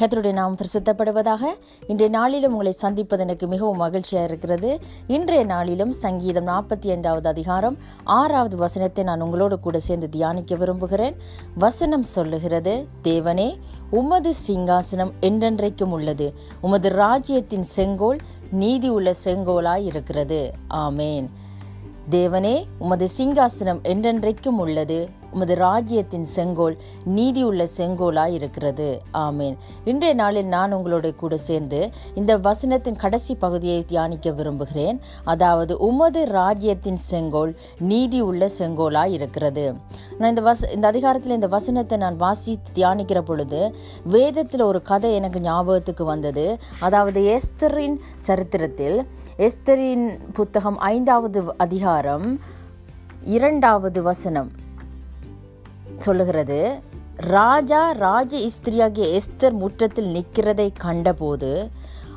கத்தருடைய நாம் பிரசித்தப்படுவதாக இன்றைய நாளிலும் உங்களை சந்திப்பது எனக்கு மிகவும் மகிழ்ச்சியாக இருக்கிறது. இன்றைய நாளிலும் சங்கீதம் நாற்பத்தி ஐந்தாவது அதிகாரம் ஆறாவது வசனத்தை நான் உங்களோடு கூட சேர்ந்து தியானிக்க விரும்புகிறேன். வசனம் சொல்லுகிறது தேவனே உமது சிங்காசனம் என்றென்றைக்கும் உள்ளது. உமது ராஜ்யத்தின் செங்கோல் நீதி உள்ள செங்கோலாய் இருக்கிறது. ஆமேன். தேவனே உமது சிங்காசனம் என்றென்றைக்கும் உள்ளது. உமது ராஜ்யத்தின் செங்கோல் நீதி உள்ள செங்கோலாய் இருக்கிறது. ஆமேன். இன்றைய நாளில் நான் உங்களோட கூட சேர்ந்து இந்த வசனத்தின் கடைசி பகுதியை தியானிக்க விரும்புகிறேன். அதாவது உமது ராஜ்யத்தின் செங்கோல் நீதி உள்ள செங்கோலாய் இருக்கிறது. நான் இந்த வச இந்த அதிகாரத்தில் இந்த வசனத்தை நான் வாசி தியானிக்கிற பொழுது வேதத்தில் ஒரு கதை எனக்கு ஞாபகத்துக்கு வந்தது. அதாவது எஸ்தரின் சரித்திரத்தில் எஸ்தரின் புத்தகம் ஐந்தாவது அதிகாரம் இரண்டாவது வசனம். சொல்லுகிறது ராஜா ராஜ இஸ்திரியாகிய எஸ்தர் முற்றத்தில் நிற்கிறதை கண்டபோது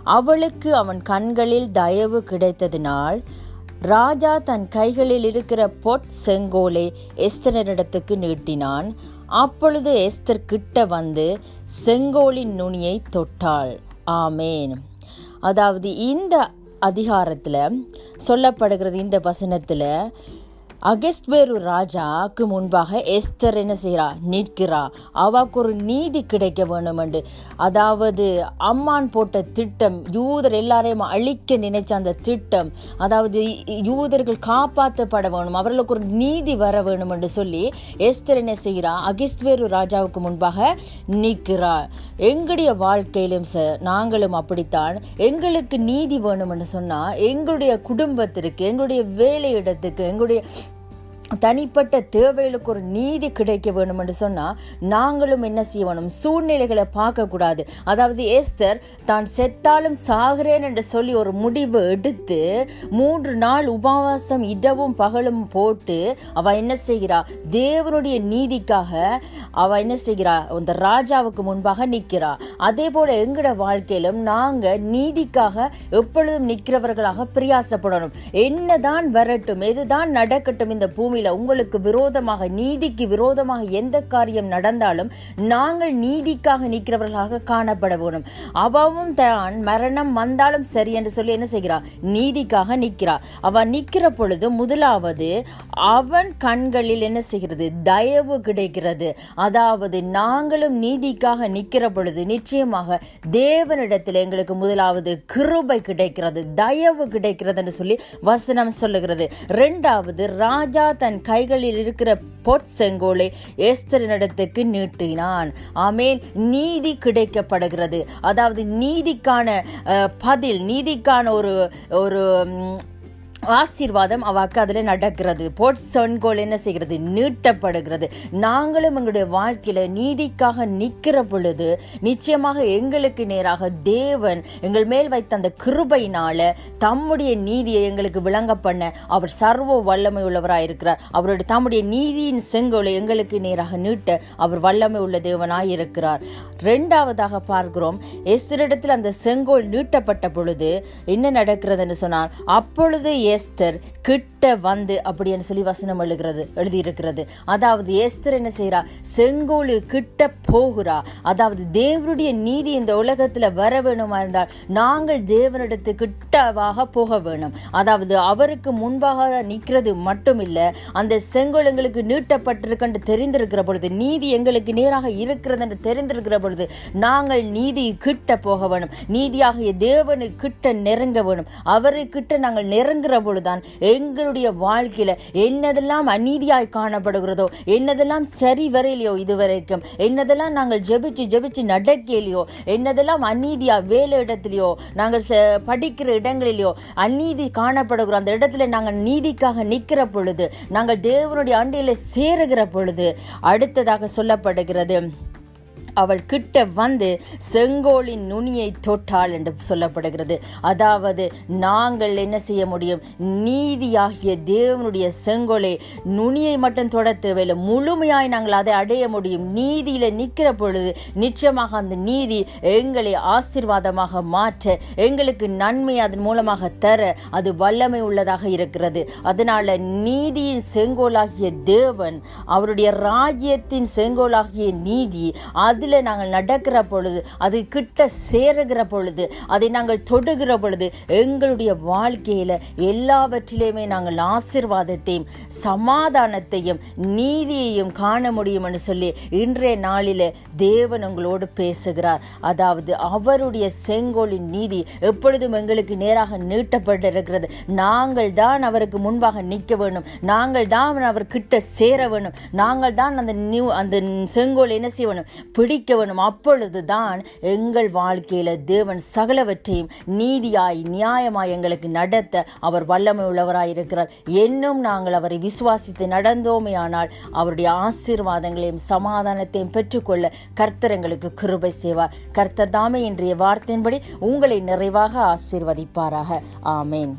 அவளுக்கு அவன் கண்களில் தயவு கிடைத்ததினால் ராஜா தன் கைகளில் இருக்கிற பொட் செங்கோலை எஸ்தரிடத்துக்கு நீட்டினான். அப்பொழுது எஸ்தர் கிட்ட வந்து செங்கோலின் நுனியை தொட்டாள். ஆமேன். அதாவது இந்த அதிகாரத்தில் சொல்லப்படுகிறது இந்த வசனத்தில் அகஸ்ட்வேரு ராஜாக்கு முன்பாக எஸ்தர் என்ன செய்கிறா? நிற்கிறா. அவாக்கு ஒரு நீதி கிடைக்க வேணும் என்று அதாவது அம்மான் போட்ட திட்டம் யூதர் எல்லாரையும் அழிக்க நினைச்ச அந்த திட்டம் அதாவது யூதர்கள் காப்பாற்றப்பட வேணும் அவர்களுக்கு ஒரு நீதி வர வேணும் என்று சொல்லி எஸ்தர் என்ன செய்கிறா? அகஸ்ட்வேரு ராஜாவுக்கு முன்பாக நிற்கிறா. எங்களுடைய வாழ்க்கையிலும் சார் நாங்களும் அப்படித்தான். எங்களுக்கு நீதி வேணும் என்று சொன்னால் எங்களுடைய குடும்பத்திற்கு எங்களுடைய வேலையிடத்துக்கு எங்களுடைய தனிப்பட்ட தேவைகளுக்கு ஒரு நீதி கிடைக்க வேணும் என்று சொன்னால் நாங்களும் என்ன செய்யணும்? சூழ்நிலைகளை பார்க்கக்கூடாது. அதாவது ஏஸ்தர் தான் செத்தாலும் சாகிறேன் என்று சொல்லி ஒரு முடிவு எடுத்து மூன்று நாள் உபவாசம் இடவும் பகலும் போட்டு அவ என்ன செய்கிறா? தேவனுடைய நீதிக்காக அவ என்ன செய்கிறா? அந்த ராஜாவுக்கு முன்பாக நிற்கிறா. அதே போல எங்கட வாழ்க்கையிலும் நாங்கள் நீதிக்காக எப்பொழுதும் நிற்கிறவர்களாக பிரியாசப்படணும். என்னதான் வரட்டும் எதுதான் நடக்கட்டும் இந்த பூமி பூமியில உங்களுக்கு விரோதமாக நீதிக்கு விரோதமாக எந்த காரியம் நடந்தாலும் நாங்கள் நீதிக்காக நிற்கிறவர்களாக காணப்பட வேணும். அவவும் தான் மரணம் வந்தாலும் சரி என்று சொல்லி என்ன செய்கிறார்? நீதிக்காக நிற்கிறார். அவன் நிற்கிற பொழுது முதலாவது அவன் கண்களில் என்ன செய்கிறது? தயவு கிடைக்கிறது. அதாவது நாங்களும் நீதிக்காக நிற்கிற பொழுது நிச்சயமாக தேவனிடத்தில் எங்களுக்கு முதலாவது கிருபை கிடைக்கிறது தயவு கிடைக்கிறது என்று சொல்லி வசனம் சொல்லுகிறது. இரண்டாவது ராஜா தன் கைகளில் இருக்கிற பொற் செங்கோலை ஏஸ்தரினிடத்துக்கு நீட்டினான். ஆமேன். நீதி கிடைக்கப்படுகிறது. அதாவது நீதிக்கான பதில் நீதிக்கான ஒரு ஒரு ஆசீர்வாதம் அவாக்கு அதில் நடக்கிறது. போட் சொன்கோல் என்ன செய்கிறது? நீட்டப்படுகிறது. நாங்களும் எங்களுடைய வாழ்க்கையில் நீதிக்காக நிற்கிற பொழுது நிச்சயமாக எங்களுக்கு நேராக தேவன் எங்கள் மேல் வைத்த அந்த கிருபையினால தம்முடைய நீதியை எங்களுக்கு விளங்க பண்ண அவர் சர்வ வல்லமை உள்ளவராக இருக்கிறார். அவருடைய தம்முடைய நீதியின் செங்கோலை எங்களுக்கு நேராக நீட்ட அவர் வல்லமை உள்ள தேவனாய் இருக்கிறார். ரெண்டாவதாக பார்க்கிறோம் எஸ்தரிடத்தில் அந்த செங்கோல் நீட்டப்பட்ட பொழுது என்ன நடக்கிறதுன்னு சொன்னார்? அப்பொழுது ஏஸ்தர் கிட்ட வந்து அப்படின்னு சொல்லி வசனம் எழுகிறது எழுதியிருக்கிறது. அதாவது ஏஸ்தர் என்ன செய்கிறா செங்கோலு கிட்ட போகிறா. அதாவது தேவனுடைய நீதி இந்த உலகத்துல வர வேணுமா இருந்தால் நாங்கள் தேவனிடத்து கிட்டவாக போக வேணும். அதாவது அவருக்கு முன்பாக நிற்கிறது மட்டும் இல்ல அந்த செங்கோல் எங்களுக்கு நீட்டப்பட்டிருக்கு தெரிந்திருக்கிற பொழுது நீதி எங்களுக்கு நேராக இருக்கிறது என்று தெரிந்திருக்கிற பொழுது நாங்கள் நீதி கிட்ட போக வேணும். நீதியாகிய தேவனு கிட்ட நெருங்க வேணும். அவரு கிட்ட நாங்கள் நெருங்குற பொழுதுதான் எங்களுடைய வாழ்க்கையில என்னதெல்லாம் அநீதியாய் காணப்படுகிறதோ என்னதெல்லாம் சரி வரையிலையோ இதுவரைக்கும் என்னதெல்லாம் நாங்கள் ஜெபிச்சு ஜெபிச்சு நடக்கலையோ என்னதெல்லாம் அநீதியா வேலை இடத்துலையோ நாங்கள் படிக்கிற இடங்களிலேயோ அநீதி காணப்படுகிறோம் அந்த இடத்துல நாங்கள் நீதிக்காக நிற்கிற பொழுது நாங்கள் தேவனுடைய அண்டையில சேருகிற பொழுது அடுத்ததாக சொல்லப்படுகிறது அவள் கிட்ட வந்து செங்கோலின் நுனியை தொட்டாள் என்று சொல்லப்படுகிறது. அதாவது நாங்கள் என்ன செய்ய முடியும்? நீதியாகிய தேவனுடைய செங்கோலை நுனியை மட்டும் தொட தேவையில்லை முழுமையாய் நாங்கள் அதை அடைய முடியும். நீதியில நிற்கிற பொழுது நிச்சயமாக அந்த நீதி எங்களை ஆசீர்வாதமாக மாற்ற எங்களுக்கு நன்மை அதன் மூலமாக தர அது வல்லமை உள்ளதாக இருக்கிறது. அதனால நீதியின் செங்கோலாகிய தேவன் அவருடைய ராஜ்யத்தின் செங்கோலாகிய நீதி அது அதில் நாங்கள் நடக்கிற பொழுது அது கிட்ட சேருகிற பொழுது அதை நாங்கள் தொடுகிற பொழுது எங்களுடைய வாழ்க்கையில் எல்லாவற்றிலையுமே நாங்கள் ஆசிர்வாதத்தையும் சமாதானத்தையும் நீதியையும் காண முடியும் என்று சொல்லி இன்றைய நாளில் தேவன் உங்களோடு பேசுகிறார். அதாவது அவருடைய செங்கோலின் நீதி எப்பொழுதும் எங்களுக்கு நேராக நீட்டப்பட்டிருக்கிறது. நாங்கள் தான் அவருக்கு முன்பாக நிற்க வேண்டும் நாங்கள் தான் அவர் கிட்ட சேர வேணும். நாங்கள் தான் அந்த நியூ அந்த செங்கோல் என்ன செய்ய வேணும்? பிடிக்க வேணும். அப்பொழுதுதான் எங்கள் வாழ்க்கையில தேவன் சகலவற்றையும் நீதியாய் நியாயமாய் எங்களுக்கு நடத்த அவர் வல்லமை உள்ளவராய் இருக்கிறார். என்னும் நாங்கள் அவரை விசுவாசித்து நடந்தோமே ஆனால் அவருடைய ஆசீர்வாதங்களையும் சமாதானத்தையும் பெற்றுக்கொள்ள கர்த்தர் எங்களுக்கு கிருபை செய்வார். கர்த்தர் தாமே இன்றைய வார்த்தையின்படி உங்களை நிறைவாக ஆசீர்வதிப்பாராக. ஆமேன்.